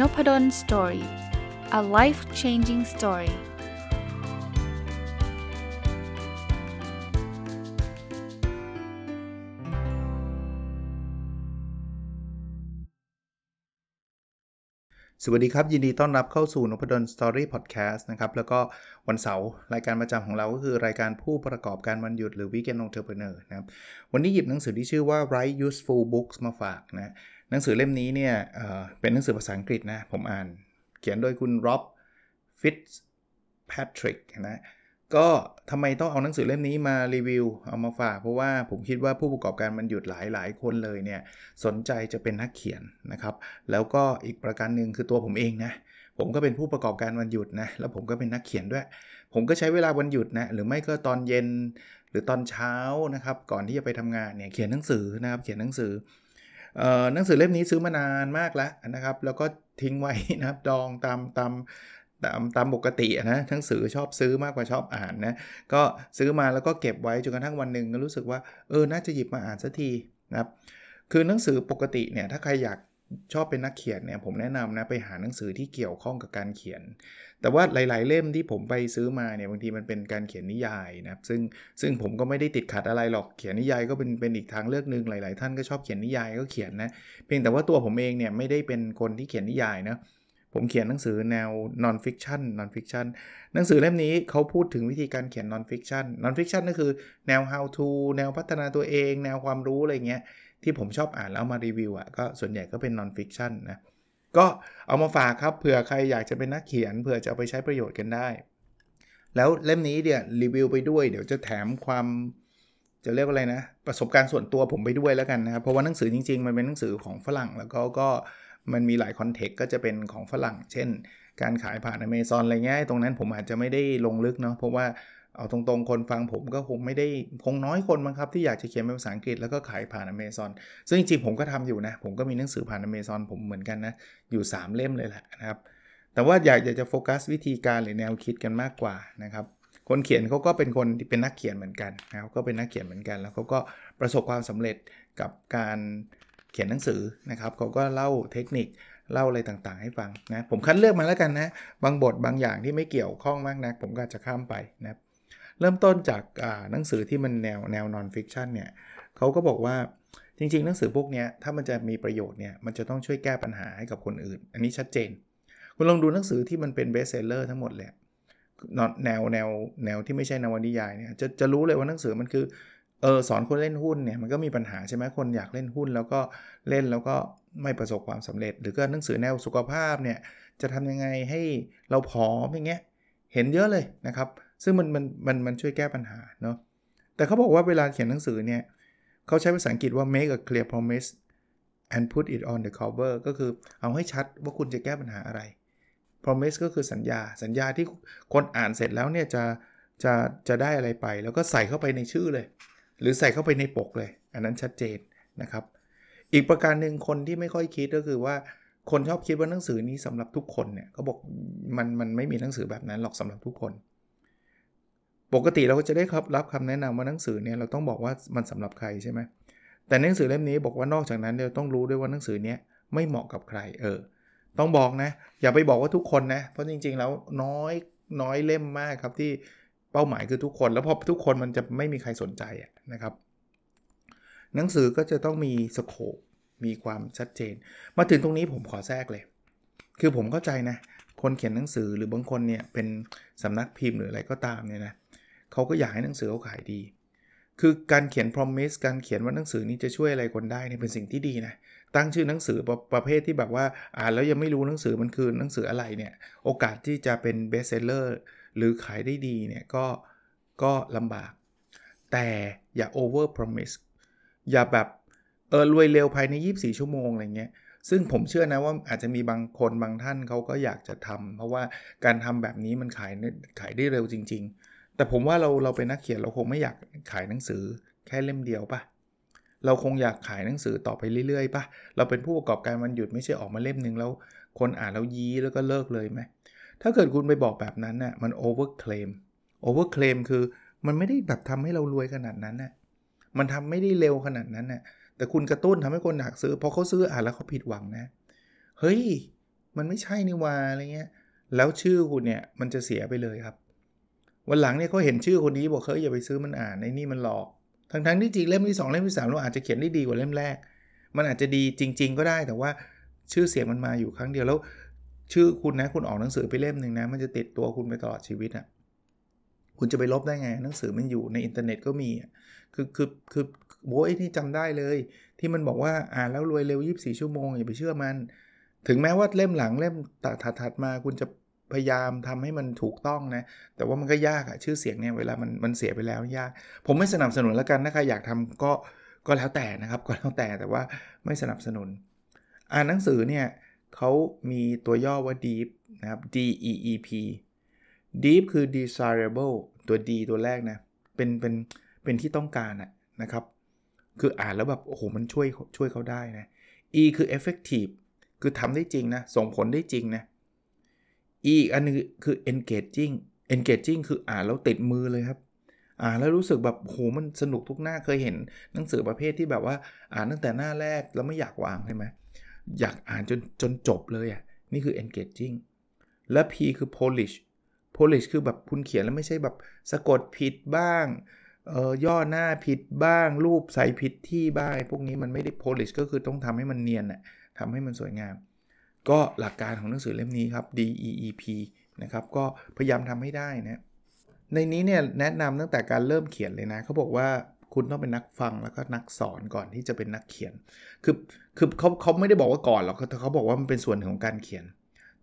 Nopadol Story a life changing story สวัสดีครับ ยินดีต้อนรับเข้าสู่นพดล Story Podcast นะครับ แล้วก็วันเสาร์รายการประจำของเราก็คือรายการผู้ประกอบการวันหยุดหรือ Weekend Entrepreneur นะครับ วันนี้หยิบหนังสือที่ชื่อว่า Write Useful Books มาฝากนะ หนังสือเล่มนี้เนี่ยเเป็นหนังสือภาษาอังกฤษนะ ผมอ่าน เขียนโดยคุณร็อบฟิตแพทริกนะก็ทำไมต้องเอาหนังสือเล่มนี้มารีวิว เอามาฝาก เพราะว่าผมคิดว่าผู้ประกอบการมันหยุดหลายหลายคนเลยเนี่ย สนใจจะเป็นนักเขียนนะครับ แล้วก็อีกประการหนึ่งคือตัวผมเองนะผมก็เป็นผู้ประกอบการวันหยุดนะ แล้วผมก็เป็นนักเขียนด้วย ผมก็ใช้เวลาวันหยุดนะ หรือไม่ก็ตอนเย็นหรือตอนเช้านะครับ ก่อนที่จะไปทำงานเนี่ย เขียนหนังสือนะครับ เขียนหนังสือ หนังสือเล่มนี้ซื้อมานานมากแล้วนะครับ แล้วก็ทิ้งไว้นะครับดองตามตามตามตามปกตินะหนังสือชอบซื้อมากกว่าชอบอ่านนะก็ซื้อมาแล้วก็เก็บไว้จนกระทั่งวันหนึ่งก็รู้สึกว่าเออน่าจะหยิบมาอ่านสักทีนะครับคือหนังสือปกติเนี่ยถ้าใครอยาก ชอบเป็นนักเขียนเนี่ยผมแนะนำนะไปหาหนังสือที่เกี่ยวข้องกับการเขียน แต่ว่าหลาย ๆ เล่มที่ผมไปซื้อมาเนี่ยบางทีมันเป็นการเขียนนิยายนะครับซึ่งซึ่งผมก็ไม่ได้ติดขัดอะไรหรอกเขียนนิยายก็เป็นเป็นอีกทางเลือกหนึ่งหลาย ๆ ท่านก็ชอบเขียนนิยายก็เขียนนะเพียงแต่ว่าตัวผมเองเนี่ยไม่ได้เป็นคนที่เขียนนิยายนะผมเขียนหนังสือแนว non fiction non fiction หนังสือเล่มนี้เขาพูดถึงวิธีการเขียน non fiction non fiction ก็คือแนว how to แนวพัฒนาตัวเอง แนวความรู้อะไรเงี้ย ที่ผมชอบอ่านแล้วมารีวิวอะก็ส่วนใหญ่ก็เป็น non fiction นะก็เอามาฝากครับเผื่อใครอยากจะเป็นนักเขียนเผื่อจะเอาไปใช้ประโยชน์กันได้ แล้วเล่มนี้เนี่ยรีวิวไปด้วยเดี๋ยวจะแถมความจะเรียกว่าอะไรนะ ประสบการณ์ส่วนตัวผมไปด้วยแล้วกันนะครับ เพราะว่าหนังสือจริงๆ มันเป็นหนังสือของฝรั่ง แล้วก็ก็มันมีหลายคอนเทกต์ก็จะเป็นของฝรั่ง เช่น การขายผ่านอเมซอนอะไรเงี้ยตรงนั้นผมอาจจะไม่ได้ลงลึกเนาะเพราะว่า เอาตรงๆ คนฟังผมก็คงไม่ได้คงน้อยคนมั้งครับ ที่อยากจะเขียนเป็นภาษาอังกฤษแล้วก็ขายผ่านอเมซอนซึ่งจริงๆผมก็ทำอยู่นะ ผมก็มีหนังสือผ่านอเมซอนผมเหมือนกันนะ อยู่ 3 เล่มเลยแหละนะครับ แต่ว่าอยากอยากจะโฟกัสวิธีการหรือแนวคิดกันมากกว่านะครับคนเขียนเขาก็เป็นคนที่เป็นนักเขียนเหมือนกันนะครับก็เป็นนักเขียนเหมือนกัน แล้วเขาก็ประสบความสำเร็จกับการเขียนหนังสือนะครับเขาก็เล่าเทคนิคเล่าอะไรต่างๆ ให้ฟังนะผมคัดเลือกมาแล้วกันนะบางบทบางอย่างที่ไม่เกี่ยวข้องมากนักผมก็จะข้ามไปนะครับ เริ่มต้นจากหนังสือที่มันแนวแนว non-fiction เนี่ยเขาก็บอกว่าจริงๆ หนังสือพวกนี้ถ้ามันจะมีประโยชน์เนี่ยมันจะต้องช่วยแก้ปัญหาให้กับคนอื่น อันนี้ชัดเจน คุณลองดูหนังสือที่มันเป็นเบสเซลเลอร์ทั้งหมดเลยแนวแนวแนวที่ไม่ใช่นวนิยายเนี่ยจะจะรู้เลยว่าหนังสือมันคือเออสอนคนเล่นหุ้นเนี่ยมันก็มีปัญหาใช่ไหมคนอยากเล่นหุ้น แล้วก็เล่นแล้วก็ไม่ประสบความสำเร็จ หรือก็หนังสือแนวสุขภาพเนี่ยจะทำยังไงให้เราผอมอย่างเงี้ยเห็นเยอะเลยนะครับ ซึ่งมันมันมันมันช่วยแก้ปัญหาเนาะแต่เขาบอกว่าเวลาเขียนหนังสือเนี่ยเขาใช้ภาษาอังกฤษว่า make a clear promise and put it on the cover ก็คือเอาให้ชัดว่าคุณจะแก้ปัญหาอะไร promise ก็คือสัญญา สัญญาที่คนอ่านเสร็จแล้วเนี่ยจะจะจะได้อะไรไป แล้วก็ใส่เข้าไปในชื่อเลย หรือใส่เข้าไปในปกเลย อันนั้นชัดเจนนะครับ อีกประการหนึ่งคนที่ไม่ค่อยคิดก็คือว่าคนชอบคิดว่าหนังสือนี้สำหรับทุกคนเนี่ยเขาบอกมันมันไม่มีหนังสือแบบนั้นหรอกสำหรับทุกคน ปกติเราก็จะได้ครับรับคำแนะนำว่าหนังสือเนี่ยเราต้องบอกว่ามันสำหรับใครใช่ไหมแต่หนังสือเล่มนี้บอกว่านอกจากนั้นเราต้องรู้ด้วยว่าหนังสือเนี้ยไม่เหมาะกับใครเออ ต้องบอกนะ อย่าไปบอกว่าทุกคนนะ เพราะจริง ๆ แล้วน้อยน้อยเล่มมากครับที่เป้าหมายคือทุกคน แล้วพอทุกคนมันจะไม่มีใครสนใจนะครับ หนังสือก็จะต้องมีสโคปมีความชัดเจน มาถึงตรงนี้ผมขอแทรกเลย คือผมเข้าใจนะ คนเขียนหนังสือหรือบางคนเนี่ยเป็นสำนักพิมพ์หรืออะไรก็ตามเนี่ยนะเขาก็อยากให้หนังสือเขาขายดี คือการเขียน promise การเขียนว่าหนังสือนี้จะช่วยอะไรคนได้เนี่ยเป็นสิ่งที่ดีนะตั้งชื่อหนังสือประประเภทที่แบบว่าอ่านแล้วยังไม่รู้หนังสือมันคือหนังสืออะไรเนี่ยโอกาสที่จะเป็น best seller หรือขายได้ดีเนี่ยก็ก็ลำบาก แต่อย่า over promise อย่าแบบเออรวยเร็วภายใน 24 ชั่วโมงอะไรเงี้ยซึ่งผมเชื่อนะว่าอาจจะมีบางคนบางท่านเขาก็อยากจะทำเพราะว่าการทำแบบนี้มันขายขายได้เร็วจริงๆ แต่ผมว่าเราเราเป็นนักเขียนเราคงไม่อยากขายหนังสือแค่เล่มเดียวปะเราคงอยากขายหนังสือต่อไปเรื่อยๆปะเราเป็นผู้ประกอบการวันหยุดไม่ใช่ออกมาเล่มหนึ่งแล้วคนอ่านแล้วยี้แล้วก็เลิกเลยไหมถ้าเกิดคุณไปบอกแบบนั้นน่ะมัน over claim over claim คือมันไม่ได้แบบทำให้เรารวยขนาดนั้นน่ะมันทำไม่ได้เร็วขนาดนั้นน่ะแต่คุณกระตุ้นทำให้คนอยากซื้อพอเขาซื้ออ่านแล้วเขาผิดหวังนะ เฮ้ย มันไม่ใช่นี่วาอะไรเงี้ยแล้วชื่อคุณเนี่ยมันจะเสียไปเลยครับ วันหลังเนี่ยเขาเห็นชื่อคนนี้บอกเฮ้ยอย่าไปซื้อมันอ่านในนี่มันหลอกทั้งๆที่จริงเล่มที่ 2 เล่มที่ 3 เราอาจจะเขียนได้ดีกว่าเล่มแรก มันอาจจะดีจริง ๆ ก็ได้แต่ว่าชื่อเสียงมันมาอยู่ครั้งเดียวแล้ว ชื่อคุณนะคุณออกหนังสือไปเล่มหนึ่งนะมันจะติดตัวคุณไปตลอดชีวิตอะ่ะคุณจะไปลบได้ไงหนังสือมันอยู่ในอินเทอร์เน็ตก็มีคือคือคือโว้ยนี่จำได้เลย ที่มันบอกว่าอ่านแล้วรวยเร็ว 24 ชั่วโมงอย่าไปเชื่อมัน ถึงแม้ว่าเล่มหลังเล่มถัดๆมาคุณจะ พยายามทำให้มันถูกต้องนะ แต่ว่ามันก็ยากอะชื่อเสียงเนี่ยเวลามันมันเสียไปแล้วยาก ผมไม่สนับสนุนแล้วกันถ้าใครอยากทำก็ก็แล้วแต่นะครับ ก็แล้วแต่แต่ว่าไม่สนับสนุน อ่านหนังสือเนี่ยเขามีตัวย่อว่า deep นะครับ D E E P deep คือ desirable ตัว D ตัวแรกนะ เป็นเป็นเป็นที่ต้องการนะครับ คืออ่านแล้วแบบโอ้โหมันช่วยช่วยเขาได้นะ E คือ effective คือทำได้จริงนะ ส่งผลได้จริงนะ อีกอันนึงคือ engaging engaging คืออ่านแล้วติดมือเลยครับ อ่านแล้วรู้สึกแบบโหมันสนุกทุกหน้าเคยเห็นหนังสือประเภทที่แบบว่าอ่านตั้งแต่หน้าแรกแล้วไม่อยากวางใช่ไหมอยากอ่านจนจนจบเลยอะนี่คือ engaging และ P คือ polish polish คือแบบคุณเขียนแล้วไม่ใช่แบบสะกดผิดบ้างเออย่อหน้าผิดบ้าง รูปใส่ผิดที่บ้างพวกนี้มันไม่ได้ polish ก็คือต้องทำให้มันเนียนน่ะทำให้มันสวยงาม ก็หลักการของหนังสือเล่มนี้ครับ D E E P นะครับก็พยายามทำให้ได้นะในนี้เนี่ยแนะนำตั้งแต่การเริ่มเขียนเลยนะเขาบอกว่าคุณต้องเป็นนักฟังแล้วก็นักสอนก่อนที่จะเป็นนักเขียน คือคือเขาเขาไม่ได้บอกว่าก่อนหรอกแต่เขาบอกว่ามันเป็นส่วนของการเขียน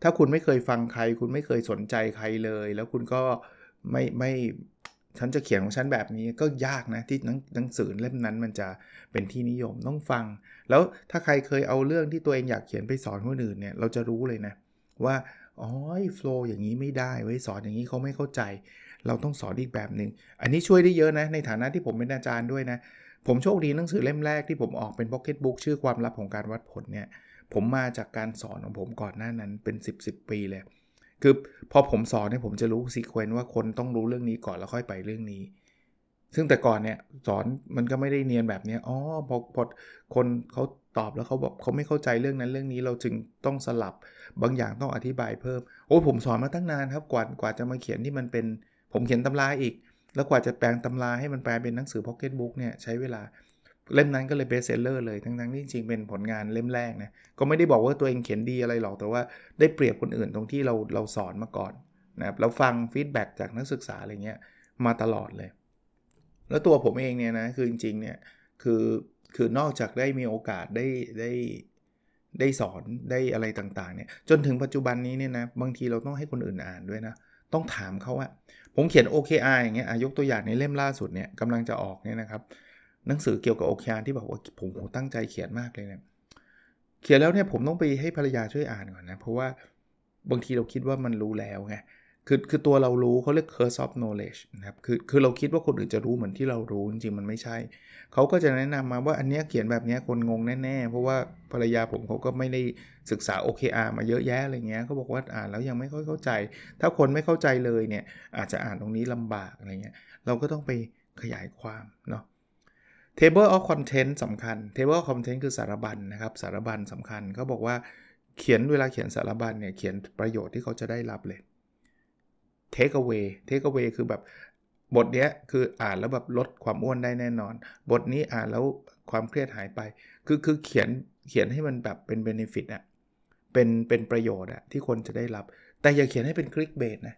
ถ้าคุณไม่เคยฟังใคร คุณไม่เคยสนใจใครเลย แล้วคุณก็ไม่ไม่ ฉันจะเขียนของฉันแบบนี้ก็ยากนะที่หนังสือเล่มนั้นมันจะเป็นที่นิยมต้องฟัง แล้วถ้าใครเคยเอาเรื่องที่ตัวเองอยากเขียนไปสอนคนอื่นเนี่ยเราจะรู้เลยนะว่าอ๋อโฟล์อย่างนี้ไม่ได้ไว้สอนอย่างนี้เขาไม่เข้าใจ เราต้องสอนอีกแบบหนึ่งอันนี้ช่วยได้เยอะนะ ในฐานะที่ผมเป็นอาจารย์ด้วยนะ ผมโชคดีหนังสือเล่มแรกที่ผมออกเป็นพ็อกเก็ตบุ๊กชื่อความลับของการวัดผลเนี่ยผมมาจากการสอนของผมก่อนหน้านั้นเป็น 10บสปีเลย คือพอผมสอนเนี่ยผมจะรู้ sequence ว่าคนต้องรู้เรื่องนี้ก่อนแล้วค่อยไปเรื่องนี้ ซึ่งแต่ก่อนเนี่ยสอนมันก็ไม่ได้เนียนแบบนี้อ๋อพอพอคนเขาตอบแล้วเขาบอกเขาไม่เข้าใจเรื่องนั้นเรื่องนี้เราจึงต้องสลับบางอย่างต้องอธิบายเพิ่ม โอ้ผมสอนมาตั้งนานครับกว่ากว่าจะมาเขียนที่มันเป็น ผมเขียนตำราอีก แล้วกว่าจะแปลงตำราให้มันแปลเป็นหนังสือพ็อกเก็ตบุ๊กเนี่ยใช้เวลา เล่มนั้นก็เลย best seller เลย ทั้งๆที่จริงเป็นผลงานเล่มแรกนะ ก็ไม่ได้บอกว่าตัวเองเขียนดีอะไรหรอก แต่ว่าได้เปรียบคนอื่นตรงที่เราเราสอนมาก่อนนะครับแล้วฟัง feedback จากนักศึกษาอะไรเงี้ยมาตลอดเลย แล้วตัวผมเองเนี่ยนะ คือจริงๆเนี่ย คือคือนอกจากได้มีโอกาสได้ได้ได้สอนได้อะไรต่างๆเนี่ย จนถึงปัจจุบันนี้เนี่ยนะ บางทีเราต้องให้คนอื่นอ่านด้วยนะ ต้องถามเขาว่า ผมเขียน OKR อย่างเงี้ยยกตัวอย่างในเล่มล่าสุดเนี่ยกำลังจะออกเนี่ยนะครับ หนังสือเกี่ยวกับโอเคอาที่บอกว่าผมตั้งใจเขียนมากเลยเนี่ยเขียนแล้วเนี่ยผมต้องไปให้ภรรยาช่วยอ่านก่อนนะ เพราะว่าบางทีเราคิดว่ามันรู้แล้วไงคือคือตัวเรารู้เขาเรียก curse of knowledge นะครับคือคือเราคิดว่าคนอื่นจะรู้เหมือนที่เรารู้จริงๆมันไม่ใช่ เขาก็จะแนะนำมาว่าอันนี้เขียนแบบนี้คนงงแน่ๆ เพราะว่าภรรยาผมเขาก็ไม่ได้ศึกษา OKR มาเยอะแยะอะไรเงี้ยเขาบอกว่าอ่านแล้วยังไม่ค่อยเข้าใจ ถ้าคนไม่เข้าใจเลยเนี่ยอาจจะอ่านตรงนี้ลำบากอะไรเงี้ยเราก็ต้องไปขยายความเนาะ Table of Content สำคัญ Table of Content คือสารบัญนนะครับ สารบัญสำคัญเขาบอกว่าเขียนเวลาเขียนสารบัญเนี่ยเขียนประโยชน์ที่เขาจะได้รับเลย Take away Take away คือแบบบทเนี้ยคืออ่านแล้วแบบลดความอ้วนได้แน่นอน บทนี้อ่านแล้วความเครียดหายไป คือคือเขียนเขียนให้มันแบบเป็น benefit อะเป็นเป็นประโยชน์อะที่คนจะได้รับ แต่อย่าเขียนให้เป็น clickbait นะ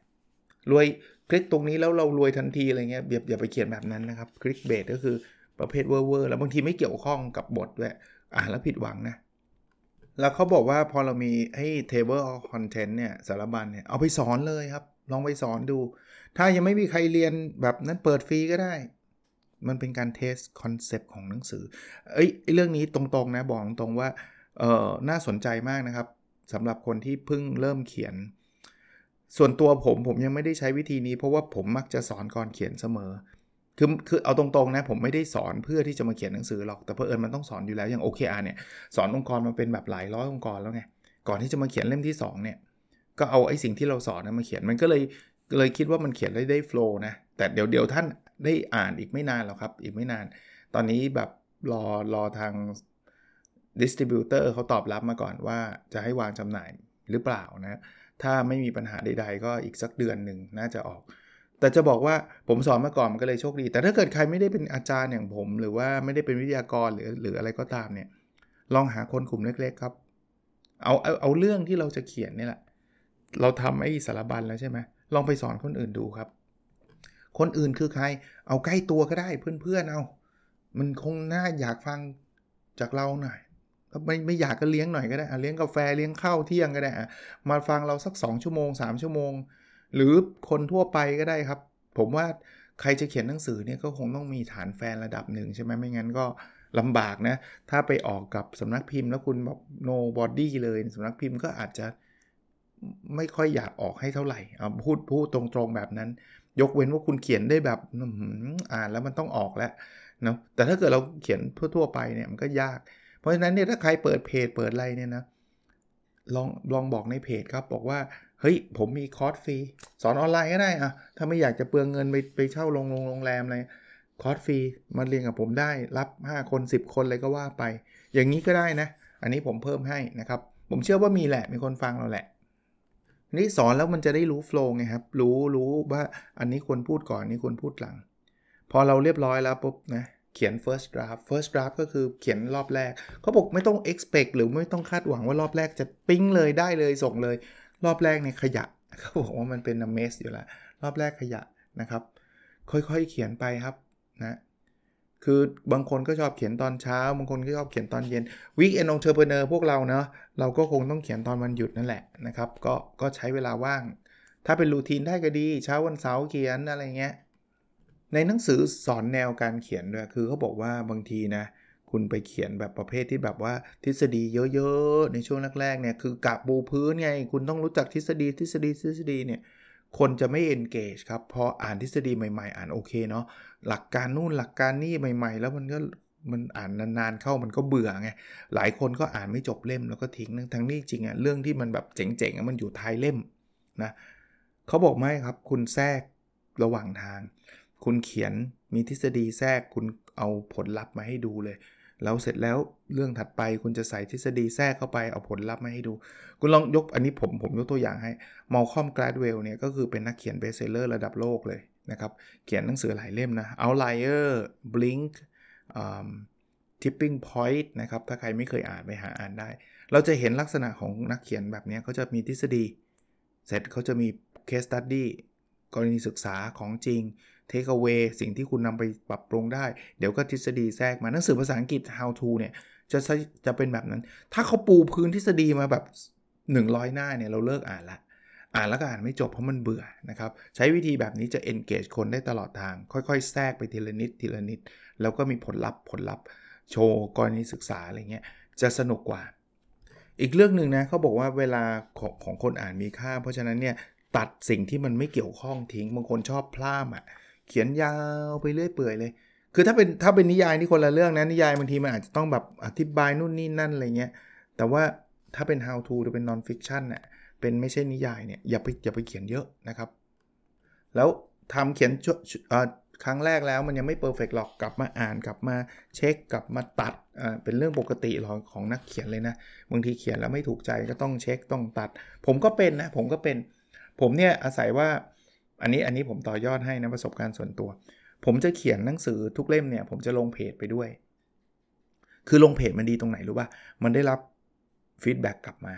รวยคลิกตรงนี้แล้วเรารวยทันทีอะไรเงี้ยอย่าอย่าไปเขียนแบบนั้นนะครับ clickbait ก็คือ ประเภทเวอร์เวอร์แล้วบางทีไม่เกี่ยวข้องกับบทด้วยอ่านแล้วผิดหวังนะ แล้วเขาบอกว่าพอเรามีให้ table of content เนี่ยสารบัญเนี่ยเอาไปสอนเลยครับ ลองไปสอนดู ถ้ายังไม่มีใครเรียนแบบนั้นเปิดฟรีก็ได้ มันเป็นการ test concept ของหนังสือเอ้ยเรื่องนี้ตรงๆนะบอกตรงว่าเออน่าสนใจมากนะครับสำหรับคนที่เพิ่งเริ่มเขียน ส่วนตัวผมผมยังไม่ได้ใช้วิธีนี้ เพราะว่าผมมักจะสอนก่อนเขียนเสมอ คือคือเอาตรงๆนะผมไม่ได้สอนเพื่อที่จะมาเขียนหนังสือหรอก แต่เพอเอิญมันต้องสอนอยู่แล้วอย่าง OKR เนี่ยสอนองค์กรมาเป็นแบบหลายร้อยองค์กรแล้วไงก่อนที่จะมาเขียนเล่มที่2เนี่ยก็เอาไอ้สิ่งที่เราสอนนะมาเขียนมันก็เลยเลยคิดว่ามันเขียนได้ได้โฟล์นะแต่เดี๋ยวเดี๋ยวท่านได้อ่านอีกไม่นานหรอกครับ อีกไม่นาน ตอนนี้แบบรอรอทางดิสติบิวเตอร์เขาตอบรับมาก่อนว่าจะให้วางจำหน่ายหรือเปล่านะถ้าไม่มีปัญหาใด ๆ ก็อีกสักเดือนหนึ่งน่าจะออก แต่จะบอกว่าผมสอนมาก่อนมันก็เลยโชคดี แต่ถ้าเกิดใครไม่ได้เป็นอาจารย์อย่างผม หรือว่าไม่ได้เป็นวิทยากรหรือหรืออะไรก็ตามเนี่ย ลองหาคนกลุ่มเล็ก ๆ ครับ เอาเอาเอาเรื่องที่เราจะเขียนนี่แหละ เราทำไอ้สารบัญแล้วใช่ไหมลองไปสอนคนอื่นดูครับ คนอื่นคือใคร เอาใกล้ตัวก็ได้เพื่อนๆเอา มันคงน่าอยากฟังจากเราหน่อยไม่ไม่อยากก็เลี้ยงหน่อยก็ได้เลี้ยงกาแฟเลี้ยงข้าวเที่ยงก็ได้มาฟังเราสัก 2 ชั่วโมง 3 ชั่วโมง หรือคนทั่วไปก็ได้ครับ ผมว่าใครจะเขียนหนังสือเนี่ยก็คงต้องมีฐานแฟนระดับหนึ่งใช่ไหมไม่งั้นก็ลำบากนะ ถ้าไปออกกับสำนักพิมพ์แล้วคุณแบบ no body เลยสำนักพิมพ์ก็อาจจะไม่ค่อยอยากออกให้เท่าไหร่พูดพูดตรงๆแบบนั้น ยกเว้นว่าคุณเขียนได้แบบอ่านแล้วมันต้องออกแล้วเนาะแต่ถ้าเกิดเราเขียนทั่วๆไปเนี่ยมันก็ยาก เพราะฉะนั้นเนี่ยถ้าใครเปิดเพจเปิดอะไรเนี่ยนะลองลองบอกในเพจครับบอกว่า เฮ้ย ผมมีคอร์สฟรี สอนออนไลน์ก็ได้อะถ้าไม่อยากจะเปลืองเงินไปไปเช่าโรงโรงแรมอะไรคอร์สฟรีมาเรียนกับผมได้รับ 5 คน 10 คนเลยก็ว่าไป อย่างนี้ก็ได้นะ อันนี้ผมเพิ่มให้นะครับ ผมเชื่อว่ามีแหละ มีคนฟังเราแหละนี่สอนแล้วมันจะได้รู้ flow ไงครับ รู้รู้ว่าอันนี้ควรพูดก่อนนี้ควรพูดหลัง พอเราเรียบร้อยแล้วปุ๊บนะเขียน first draft first draft ก็คือเขียนรอบแรกเขาบอกไม่ต้อง expect หรือไม่ต้องคาดหวังว่ารอบแรกจะปิ้งเลยได้เลยส่งเลย รอบแรกเนี่ยขยะเขาบอกว่ามันเป็น mess อยู่แล้ว รอบแรกขยะนะครับ ค่อยๆเขียนไปครับนะคือบางคนก็ชอบเขียนตอนเช้า บางคนก็ชอบเขียนตอนเย็น weekend entrepreneur พวกเราเนาะเราก็คงต้องเขียนตอนวันหยุดนั่นแหละนะครับ ก็ก็ใช้เวลาว่าง ถ้าเป็นรูทีนได้ก็ดี เช้าวันเสาร์เขียนอะไรเงี้ยในหนังสือสอนแนวการเขียนด้วยคือเขาบอกว่าบางทีนะ คุณไปเขียนแบบประเภทที่แบบว่าทฤษฎีเยอะๆ ในช่วงแรกๆเนี่ยคือกะปูพื้นไง คุณต้องรู้จักทฤษฎีทฤษฎีทฤษฎีเนี่ยคนจะไม่ engage ครับ พออ่านทฤษฎีใหม่ๆ อ่านโอเคเนาะหลักการนู่นหลักการนี่ใหม่ ๆ แล้วมันก็มันอ่านนานๆเข้ามันก็เบื่อไงหลายคนก็อ่านไม่จบเล่มแล้วก็ทิ้งทั้งนี้จริงอะเรื่องที่มันแบบเจ๋งๆมันอยู่ท้ายเล่มนะเขาบอกไม่ครับ คุณแทรกระหว่างทาง คุณเขียนมีทฤษฎีแทรกคุณเอาผลลัพธ์มาให้ดูเลย แล้วเสร็จแล้วเรื่องถัดไปคุณจะใส่ทฤษฎีแทรกเข้าไปเอาผลลัพธ์มาให้ดู คุณลองยกอันนี้ผมผมยกตัวอย่างให้มอลคอมกราดเวลเนี่ยก็คือเป็นนักเขียนเบสเซอร์ระดับโลกเลยนะครับ เขียนหนังสือหลายเล่มนะ Outlier Blink Tipping Point นะครับ ถ้าใครไม่เคยอ่านไปหาอ่านได้ เราจะเห็นลักษณะของนักเขียนแบบนี้เขาจะมีทฤษฎี เสร็จเขาจะมี case study กรณีศึกษาของจริง take away สิ่งที่คุณนำไปปรับปรุงได้ เดี๋ยวก็ทฤษฎีแทรกมาหนังสือภาษาอังกฤษ how to เนี่ยจะจะเป็นแบบนั้น ถ้าเขาปูพื้นทฤษฎีมาแบบ 100 หน้าเนี่ยเราเลิกอ่านละ อ่านแล้วก็อ่านไม่จบเพราะมันเบื่อนะครับ ใช้วิธีแบบนี้จะ engage คนได้ตลอดทาง ค่อยๆ แทรกไปทีละนิดทีละนิด แล้วก็มีผลลัพธ์ผลลัพธ์โชว์กรณีศึกษาอะไรเงี้ยจะสนุกกว่า อีกเรื่องหนึ่งนะเขาบอกว่าเวลาของของคนอ่านมีค่า เพราะฉะนั้นเนี่ยตัดสิ่งที่มันไม่เกี่ยวข้องทิ้งบางคนชอบพลาดอะ เขียนยาวไปเรื่อยเปื่อยเลย คือถ้าเป็นถ้าเป็นนิยายนี่คนละเรื่องนะนิยายบางทีมันอาจจะต้องแบบอธิบายนู่นนี่นั่นอะไรเงี้ย แต่ว่าถ้าเป็น how to หรือเป็น non fiction เน่ยเป็นไม่ใช่นิยายเนี่ยอย่าไปอย่าไปเขียนเยอะนะครับ แล้วทำเขียนครั้งแรกแล้วมันยังไม่เพอร์เฟกหรอกกลับมาอ่านกลับมาเช็คกลับมาตัดเป็นเรื่องปกติหรอของนักเขียนเลยนะบางทีเขียนแล้วไม่ถูกใจก็ต้องเช็คต้องตัด ผมก็เป็นนะผมก็เป็น ผมเนี่ยอาศัยว่า อันนี้อันนี้ผมต่อยอดให้นะประสบการณ์ส่วนตัว ผมจะเขียนหนังสือทุกเล่มเนี่ยผมจะลงเพจไปด้วย คือลงเพจมันดีตรงไหนรู้ป่ะ มันได้รับ feedback กลับมา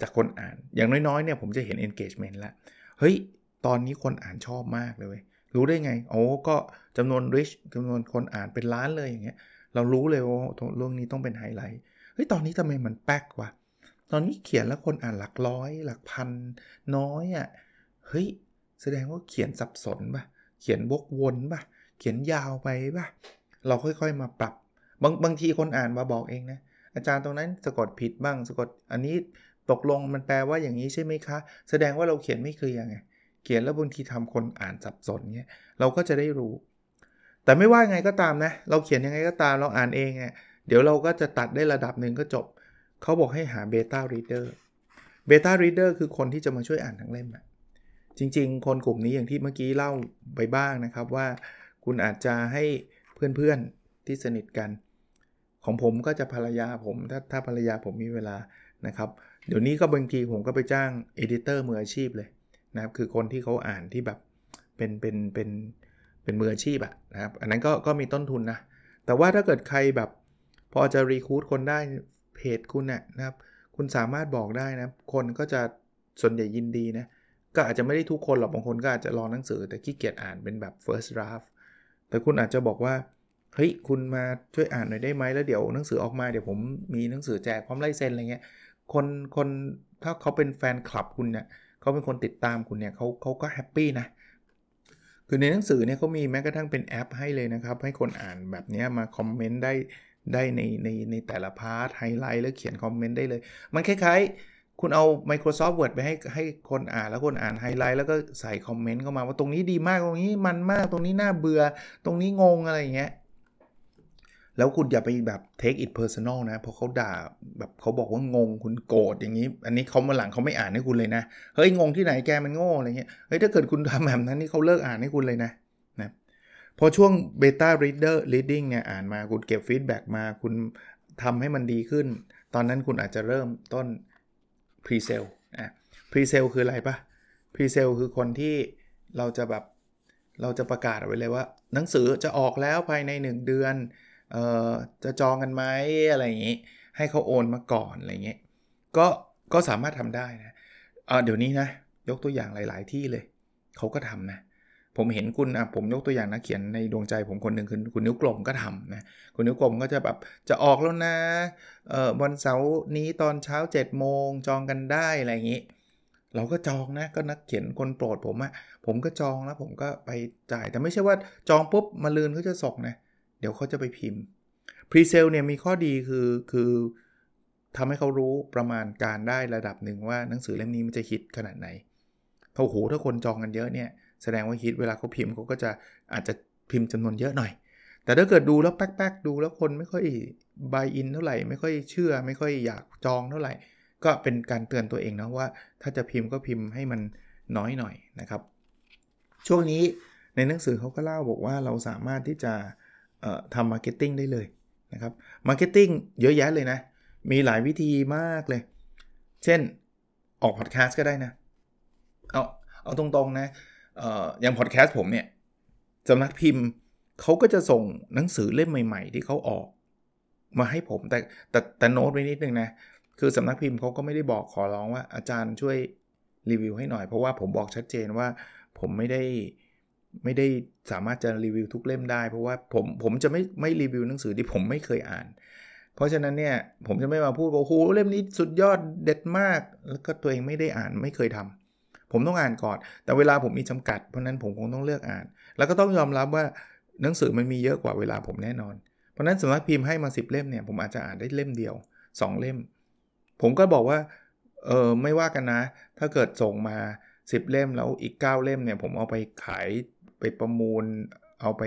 จากคนอ่าน อย่างน้อยๆเนี่ยผมจะเห็น engagement แล้วเฮ้ย ตอนนี้คนอ่านชอบมากเลย รู้ได้ไง โอ้ก็จำนวน reach จำนวนคนอ่านเป็นล้านเลยอย่างเงี้ย เรารู้เลยว่าเรื่องนี้ต้องเป็นไฮไลท์ เฮ้ย ตอนนี้ทำไมมันแป๊กวะ ตอนนี้เขียนแล้วคนอ่านหลักร้อย หลักพันน้อยอะ่ะ เฮ้ย แสดงว่าเขียนสับสนปะเขียนวกวนปะเขียนยาวไปปะเราค่อยๆมาปรับบางบางทีคนอ่านมาบอกเองนะอาจารย์ตรงนั้นสะกดผิดบ้างสะกดอันนี้ตกลงมันแปลว่าอย่างนี้ใช่ไหมคะ แสดงว่าเราเขียนไม่เคลียร์ไงเขียนแล้วบางทีทำคนอ่านสับสนเงี้ยเราก็จะได้รู้ แต่ไม่ว่าไงก็ตามนะ เราเขียนยังไงก็ตามเราอ่านเองเนี่ยเดี๋ยวเราก็จะตัดได้ระดับหนึ่งก็จบ เขาบอกให้หา beta reader beta reader คือคนที่จะมาช่วยอ่านทั้งเล่มอะ จริง ๆ คนกลุ่มนี้อย่างที่เมื่อกี้เล่าไปบ้างนะครับว่าคุณอาจจะให้เพื่อนๆที่สนิทกัน ของผมก็จะภรรยาผมถ้าถ้าภรรยาผมมีเวลานะครับ เดี๋ยวนี้ก็บางทีผมก็ไปจ้าง editor มืออาชีพเลยนะครับคือคนที่เขาอ่านที่แบบเป็นเป็นเป็นเป็นมืออาชีพอะนะครับอันนั้นก็ก็มีต้นทุนนะแต่ว่าถ้าเกิดใครแบบพอจะรีคูดคนได้เพจคุณน่ยนะครับ คุณสามารถบอกได้นะคนก็จะส่วนใหญ่ยินดีนะ ก็อาจจะไม่ได้ทุกคนหรอกบางคนก็อาจจะรอหนังสือแต่ขี้เกียจอ่านเป็นแบบ first draft แต่คุณอาจจะบอกว่าเฮ้ยคุณมาช่วยอ่านหน่อยได้ไหมแล้วเดี๋ยวหนังสือออกมาเดี๋ยวผมมีหนังสือแจกพร้อมลายเซ็นอะไรเงี้ยคนคนถ้าเขาเป็นแฟนคลับคุณเนี่ยเขาเป็นคนติดตามคุณเนี่ยเขาเขาก็ happy นะคือในหนังสือเนี่ยเขามีแม้กระทั่งเป็นแอปให้เลยนะครับ ให้คนอ่านแบบนี้มา comment ได้ได้ในในในแต่ละ part highlight แล้วเขียน comment ได้เลย มันคล้ายๆ คุณเอา Microsoft Word ไปให้ให้คนอ่านแล้วคนอ่านไฮไลท์แล้วก็ใส่ comment เข้ามาว่าตรงนี้ดีมากตรงนี้มันมากตรงนี้น่าเบื่อ ตรงนี้งงอะไรอย่างเงี้ยแล้วคุณอย่าไปแบบ take it personal นะ เพราะเขาด่าแบบเขาบอกว่างงคุณโกรธอย่างนี้ อันนี้เขามาหลังเขาไม่อ่านให้คุณเลยนะ เฮ้ย งงที่ไหนแกมันโง่อะไรเงี้ย เฮ้ย ถ้าเกิดคุณทำแบบนั้นนี่เขาเลิกอ่านให้คุณเลยนะนะพอช่วง beta reader reading เนี่ยอ่านมาคุณเก็บฟีดแบ็กมาคุณทำให้มันดีขึ้น ตอนนั้นคุณอาจจะเริ่มต้น pre sale อะ pre sale คืออะไรปะ pre sale คือคนที่เราจะแบบเราจะประกาศไว้เลยว่า หนังสือจะออกแล้วภายใน 1 เดือนเอ่อจะจองกันไหมอะไรอย่างนี้ ให้เขาโอนมาก่อนอะไรเงี้ยก็ก็สามารถทำได้นะเเดี๋ยวนี้นะ ยกตัวอย่างหลาย ๆ ที่เลย เขาก็ทำนะ ผมเห็นคุณอะผมยกตัวอย่างนักเขียนในดวงใจผมคนหนึ่งคือคุณนิ้วกลมก็ทำนะคุณนิ้วกลมก็จะแบบจะออกแล้วนะเอ่อวันเสาร์นี้ตอนเช้า7จ็ดโมงจองกันได้อะไรอย่างนี้ เราก็จองนะก็นักเขียนคนโปรดผมอะผมก็จองแล้วผมก็ไปจ่าย แต่ไม่ใช่ว่าจองปุ๊บมาลืนเขาจะส่งนะเดี๋ยวเขาจะไปพิมพ์ Pre-sale เนี่ยมีข้อดีคือคือทำให้เขารู้ประมาณการได้ระดับหนึ่งว่าหนังสือเล่มนี้มันจะฮิตขนาดไหนถ้าโหถ้าคนจองกันเยอะเนี่ย แสดงว่าฮิตเวลาเขาพิมพ์เขาก็จะอาจจะพิมพ์จำนวนเยอะหน่อย แต่ถ้าเกิดดูแล้วแป๊กๆดูแล้วคนไม่ค่อยบายอินเท่าไหร่ ไม่ค่อยเชื่อ ไม่ค่อยอยากจองเท่าไหร่ ก็เป็นการเตือนตัวเองนะว่า ถ้าจะพิมพ์ก็พิมพ์ให้มันน้อยหน่อยนะครับ ช่วงนี้ในหนังสือเขาก็เล่าบอกว่าเราสามารถที่จะทำ marketing ได้เลยนะครับ marketing เยอะแยะเลยนะ มีหลายวิธีมากเลย เช่นออกพอดแคสต์ก็ได้นะ เอาเอาตรงๆนะ อย่างพอดแคสต์ผมเนี่ยสำนักพิมพ์เขาก็จะส่งหนังสือเล่มใหม่ ๆ ที่เขาออกมาให้ผมแต่แต่แต่โน้ตไว้นิดนึงนะ คือสำนักพิมพ์เขาก็ไม่ได้บอกขอร้องว่าอาจารย์ช่วยรีวิวให้หน่อย เพราะว่าผมบอกชัดเจนว่าผมไม่ได้ไม่ได้สามารถจะรีวิวทุกเล่มได้ เพราะว่าผมผมจะไม่ไม่รีวิวหนังสือที่ผมไม่เคยอ่าน เพราะฉะนั้นเนี่ยผมจะไม่มาพูดว่าโอ้โหเล่มนี้สุดยอดเด็ดมาก แล้วก็ตัวเองไม่ได้อ่านไม่เคยทำ ผมต้องอ่านก่อน แต่เวลาผมมีจำกัด เพราะนั้นผมคงต้องเลือกอ่าน แล้วก็ต้องยอมรับว่าหนังสือมันมีเยอะกว่าเวลาผมแน่นอน เพราะนั้นสำนักพิมพ์ให้มา 10 เล่มเนี่ยผมอาจจะอ่านได้เล่มเดียว 2 เล่ม ผมก็บอกว่าเออไม่ว่ากันนะ ถ้าเกิดส่งมา 10 เล่มแล้วอีก 9 เล่มเนี่ยผมเอาไปขายไปประมูล เอาไป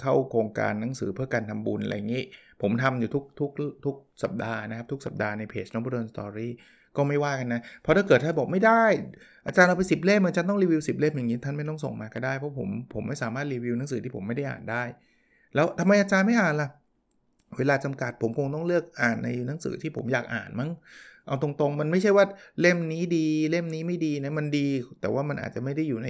เข้าโครงการหนังสือเพื่อการทำบุญอะไรอย่างนี้ ผมทำอยู่ทุกทุกทุกสัปดาห์นะครับ ทุกสัปดาห์ในเพจน้องบุญสตอรี่ ก็ไม่ว่ากันนะ เพราะถ้าเกิดถ้านบอกไม่ได้ อาจารย์เอาไป 10 เล่มอาจารย์ต้องรีวิว 10 เล่มอย่างนี้ท่านไม่ต้องส่งมาก็ได้เพราะผมผมไม่สามารถรีวิวหนังสือที่ผมไม่ได้อ่านได้ แล้วทำไมอาจารย์ไม่อ่านล่ะ เวลาจำกัดผมคงต้องเลือกอ่านในหนังสือที่ผมอยากอ่านมั้งเอาตรงๆ มันไม่ใช่ว่าเล่มนี้ดีเล่มนี้ไม่ดีนะมันดี แต่ว่ามันอาจจะไม่ได้อยู่ใน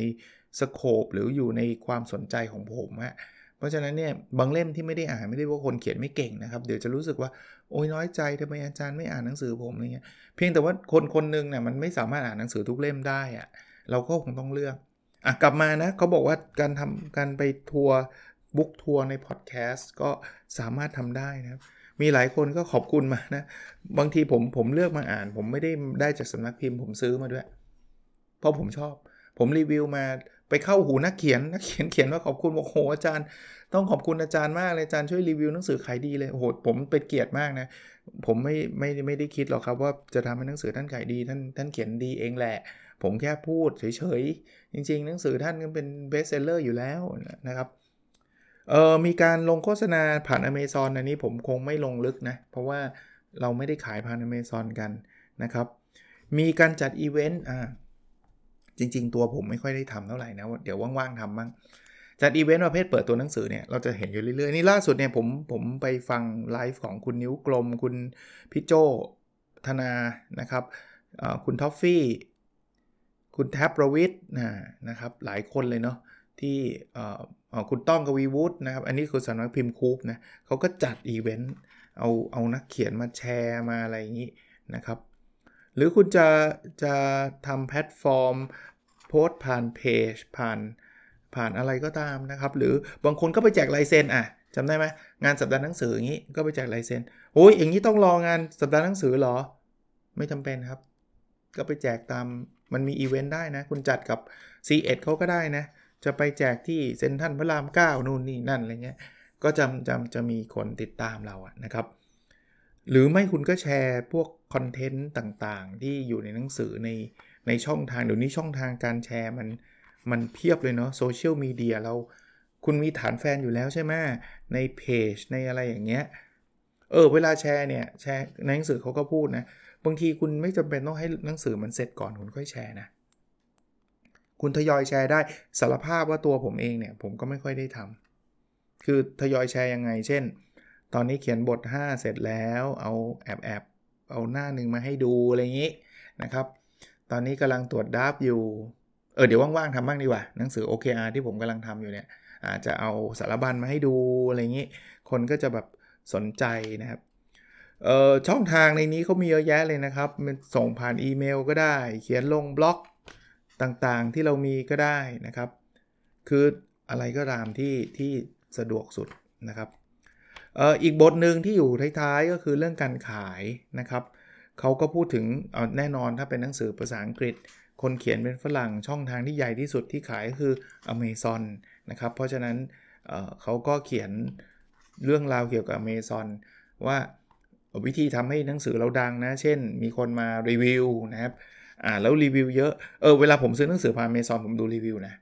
สโคปหรืออยู่ในความสนใจของผมอะ เพราะฉะนั้นเนี่ยบางเล่มที่ไม่ได้อ่านไม่ได้ว่าคนเขียนไม่เก่งนะครับ เดี๋ยวจะรู้สึกว่าโอ้ยน้อยใจทำไมอาจารย์ไม่อ่านหนังสือผมอะไรเงี้ยเพียงแต่ว่าคนคนหนึ่งเนี่ยมันไม่สามารถอ่านหนังสือทุกเล่มได้อะเราก็คงต้องเลือกอะกลับมานะเขาบอกว่าการทำการไปทัวร์บุ๊กทัวร์ในพอดแคสต์ก็สามารถทำได้นะครับมีหลายคนก็ขอบคุณมานะ บางทีผมผมเลือกมาอ่าน ผมไม่ได้ได้จากสำนักพิมพ์ผมซื้อมาด้วย เพราะผมชอบ ผมรีวิวมา ไปเข้าหูนักเขียนนักเขียนเขียนว่าขอบคุณบอกโหอาจารย์ ต้องขอบคุณอาจารย์มากเลยอาจารย์ช่วยรีวิวหนังสือขายดีเลยโหผมเป็นเกียรติมากนะ ผมไม่ไม่ไม่ได้คิดหรอกครับว่าจะทำให้หนังสือท่านขายดีท่านท่านเขียนดีเองแหละ ผมแค่พูดเฉยๆ จริง ๆ หนังสือท่านก็เป็น best seller อยู่แล้วนะครับเออมีการลงโฆษณาผ่านอเมซอนอันนี้ผมคงไม่ลงลึกนะ เพราะว่าเราไม่ได้ขายผ่านอเมซอนกันนะครับ มีการจัดอีเวนต์อ่า จริง ๆ ตัวผมไม่ค่อยได้ทำเท่าไหร่นะ เดี๋ยวว่างๆทำบ้างจัดอีเวนต์ประเภทเปิดตัวหนังสือเนี่ยเราจะเห็นอยู่เรื่อยๆ นี่ล่าสุดเนี่ยผมผมไปฟังไลฟ์ของคุณนิ้วกลม คุณพี่โจธนานะครับคุณท็อฟฟี่ คุณแท็บประวิทย์นะครับหลายคนเลยเนาะที่คุณต้องกวีวุฒินะครับ อันนี้คือสำนักพิมพ์ KOOB นะเขาก็จัดอีเวนต์เอาเอานักเขียนมาแชร์มาอะไรอย่างนี้นะครับ หรือคุณจะจะทำแพลตฟอร์ม โพสผ่านเพจผ่านผ่านอะไรก็ตามนะครับ หรือบางคนก็ไปแจกลายเซ็นอะจำได้ไหมงานสัปดาห์หนังสืออย่างนี้ก็ไปแจกลายเซ็นโอ้ยอย่างนี้ต้องรองานสัปดาห์หนังสือเหรอ ไม่จำเป็นครับ ก็ไปแจกตามมันมีอีเวนต์ได้นะ คุณจัดกับ c ีเเขาก็ได้นะ จะไปแจกที่เซ็นทันพระราม 9 นู่นนี่นั่นอะไรเงี้ยก็จำจำจะมีคนติดตามเราอะนะครับ หรือไม่คุณก็แชร์พวกคอนเทนต์ต่างๆ ที่อยู่ในหนังสือในในช่องทางเดี๋ยวนี้ช่องทางการแชร์มันมันเพียบเลยเนาะโซเชียลมีเดียเราคุณมีฐานแฟนอยู่แล้วใช่ไหมในเพจในอะไรอย่างเงี้ยเออเวลาแชร์เนี่ยแชร์ในหนังสือเขาก็พูดนะบางทีคุณไม่จำเป็นต้องให้หนังสือมันเสร็จก่อนคุณค่อยแชร์นะคุณทยอยแชร์ได้สารภาพว่าตัวผมเองเนี่ยผมก็ไม่ค่อยได้ทำคือทยอยแชร์ยังไง เช่น ตอนนี้เขียนบท 5 เสร็จแล้วเอาแอบแอบเอาหน้าหนึ่งมาให้ดูอะไรอย่างนี้นะครับ ตอนนี้กำลังตรวจดับอยู่เออเดี๋ยวว่างๆทำบ้างดีกว่าหนังสือ OKR ที่ผมกำลังทำอยู่เนี่ยอาจจะเอาสารบัญมาให้ดูอะไรอย่างนี้ คนก็จะแบบสนใจนะครับเอ่อช่องทางในนี้เขามีเยอะแยะเลยนะครับ ส่งผ่านอีเมลก็ได้ เขียนลงบล็อกต่างๆที่เรามีก็ได้นะครับ คืออะไรก็ตามที่ที่สะดวกสุดนะครับ อ่ออีกบทหนึ่งที่อยู่ท้ายๆ ก็คือเรื่องการขายนะครับเขาก็พูดถึงเอาแน่นอนถ้าเป็นหนังสือภาษาอังกฤษ คนเขียนเป็นฝรั่งช่องทางที่ใหญ่ที่สุดที่ขายก็คือ Amazon นะครับ เพราะฉะนั้นเเขาก็เขียนเรื่องราวเกี่ยวกับ Amazon ว่าวิธีทำให้หนังสือเราดังนะ เช่น มีคนมารีวิวนะครับอ่าแล้วรีวิวเยอะ เออเวลาผมซื้อหนังสือผ่านเมซอนผมดูรีวิวนะ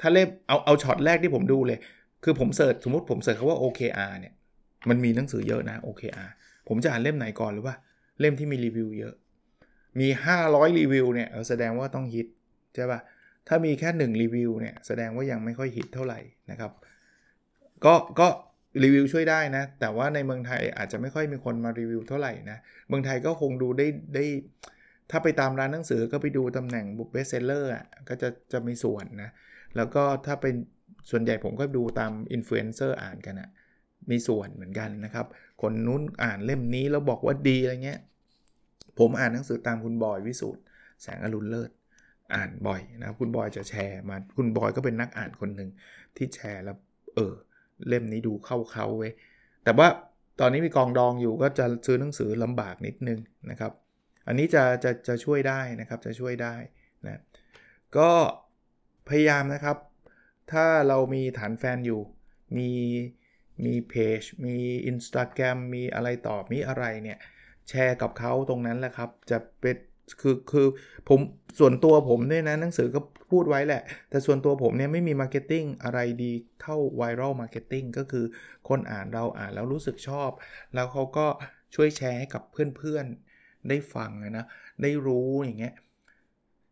ถ้าเล่มเอาเอาช็อตแรกที่ผมดูเลย คือผม search สมมติผม search คำว่า OKR เนี่ย มันมีหนังสือเยอะนะ OKR ผมจะอ่านเล่มไหนก่อนหรือว่าเล่มที่มีรีวิวเยอะ มี 500 รีวิวเนี่ยแสดงว่าต้องฮิตใช่ปะ่ะ ถ้ามีแค่ 1 รีวิวเนี่ยแสดงว่ายังไม่ค่อยฮิตเท่าไหร่นะครับ ก็ก็รีวิวช่วยได้นะ แต่ว่าในเมืองไทยอาจจะไม่ค่อยมีคนมารีวิวเท่าไหร่นะ เมืองไทยก็คงดูได้ได้ ถ้าไปตามร้านหนังสือก็ไปดูตำแหน่ง book best seller อะก็จะจะมีส่วนนะ แล้วก็ถ้าเป็น ส่วนใหญ่ผมก็ดูตามอินฟลูเอนเซอร์อ่านกันอะมีส่วนเหมือนกันนะครับ คนนู้นอ่านเล่มนี้แล้วบอกว่าดีอะไรเงี้ย ผมอ่านหนังสือตามคุณบอยวิสูตรแสงอรุณเลิศ อ่านบ่อยนะคุณบอยจะแชร์มา คุณบอยก็เป็นนักอ่านคนหนึ่งที่แชร์แล้ว เออ เล่มนี้ดูเข้าท่าเว้ย แต่ว่าตอนนี้มีกองดองอยู่ก็จะซื้อหนังสือลำบากนิดนึงนะครับ อันนี้จะจะจะช่วยได้นะครับ จะช่วยได้นะ ก็พยายามนะครับ ถ้าเรามีฐานแฟนอยู่ มีมีเพจ มี Instagram มีอะไรต่อมีอะไรเนี่ย แชร์กับเขาตรงนั้นแหละครับ จะเป็นคือคือผมส่วนตัวผมเนี่ยนะหนังสือก็พูดไว้แหละ แต่ส่วนตัวผมเนี่ยไม่มี marketing อะไรดีเท่า viral marketing ก็คือคนอ่านเราอ่านแล้วรู้สึกชอบ แล้วเขาก็ช่วยแชร์ให้กับเพื่อนๆ ได้ฟังนะ ได้รู้อย่างเงี้ย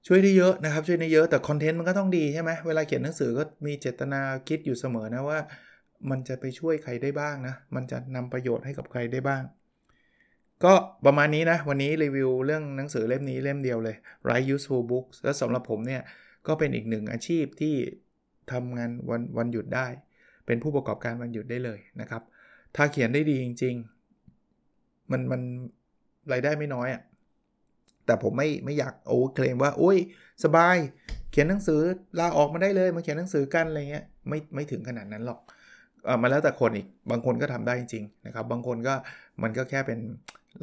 ช่วยได้เยอะนะครับ ช่วยได้เยอะแต่คอนเทนต์มันก็ต้องดีใช่ไหมเวลาเขียนหนังสือก็มีเจตนาคิดอยู่เสมอนะว่า มันจะไปช่วยใครได้บ้างนะ มันจะนำประโยชน์ให้กับใครได้บ้าง ก็ประมาณนี้นะ วันนี้รีวิวเรื่องหนังสือเล่มนี้เล่มเดียวเลย Write Useful Books และสำหรับผมเนี่ยก็เป็นอีกหนึ่งอาชีพที่ทำงานวันวันหยุดได้ เป็นผู้ประกอบการวันหยุดได้เลยนะครับ ถ้าเขียนได้ดีจริง ๆ มันมันรายได้ไม่น้อยอะ่ะ แต่ผมไม่ไม่อยากโอ้เคลมว่าโอ้ยสบาย เขียนหนังสือลาออกมาได้เลยมาเขียนหนังสือกันอะไรเงี้ยไม่ไม่ถึงขนาดนั้นหรอกเออมาแล้วแต่คนอีกบางคนก็ทำได้จริงนะครับบางคนก็มันก็แค่เป็น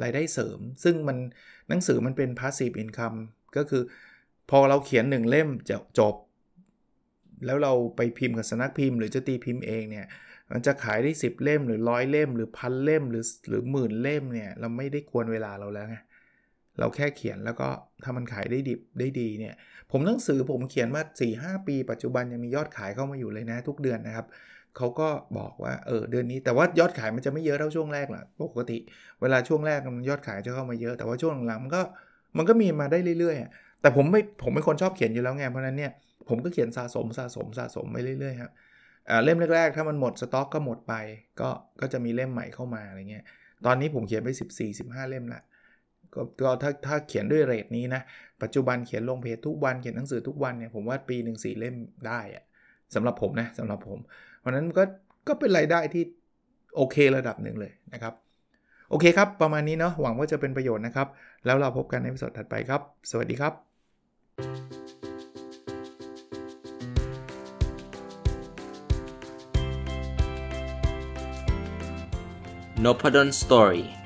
รายได้เสริม ซึ่งมันหนังสือมันเป็น passive income ก็คือ พอเราเขียน1เล่มจะจบ แล้วเราไปพิมพ์กับสนักพิมพ์ หรือจะตีพิมพ์เองเนี่ยมันจะขายได้ 10 เล่มหรือร้อยเล่ม หรือพันเล่มหรือหรือหมื่นเล่มเนี่ยเราไม่ได้ควรเวลาเราแล้วไง เราแค่เขียนแล้วก็ถ้ามันขายได้ดิบได้ดีเนี่ย ผมหนังสือผมเขียนมา 4-5 ปี ปัจจุบันยังมียอดขายเข้ามาอยู่เลยนะทุกเดือนนะครับเขาก็บอกว่าเออเดือนนี้แต่ว่ายอดขายมันจะไม่เยอะเท่าช่วงแรกหรอกปกติ เวลาช่วงแรกมันยอดขายจะเข้ามาเยอะ แต่ว่าช่วงหลังมันก็มันก็มีมาได้เรื่อยๆ แต่ผมไม่ผมเป็นคนชอบเขียนอยู่แล้วไงเพราะนั้นเนี่ยผมก็เขียนสะสมสะสมสะสมไปเรื่อยๆครับเล่มแรกๆ ถ้ามันหมดสต็อกก็หมดไป ก็ก็จะมีเล่มใหม่เข้ามาอะไรเงี้ยตอนนี้ผมเขียนไป 14-15 เล่มละ ก็ถ้าถ้าเขียนด้วยเรทนี้นะ ปัจจุบันเขียนลงเพจทุกวันเขียนหนังสือทุกวันเนี่ยผมว่าปีหนึ่งสี่เล่มได้อะสำหรับผมนะสำหรับผม เพราะนั้นก็ก็เป็นรายได้ที่โอเคระดับหนึ่งเลยนะครับ โอเคครับ ประมาณนี้เนาะหวังว่าจะเป็นประโยชน์นะครับ แล้วเราพบกันในวิดีโอถัดไปครับ สวัสดีครับ n o p a d o n Story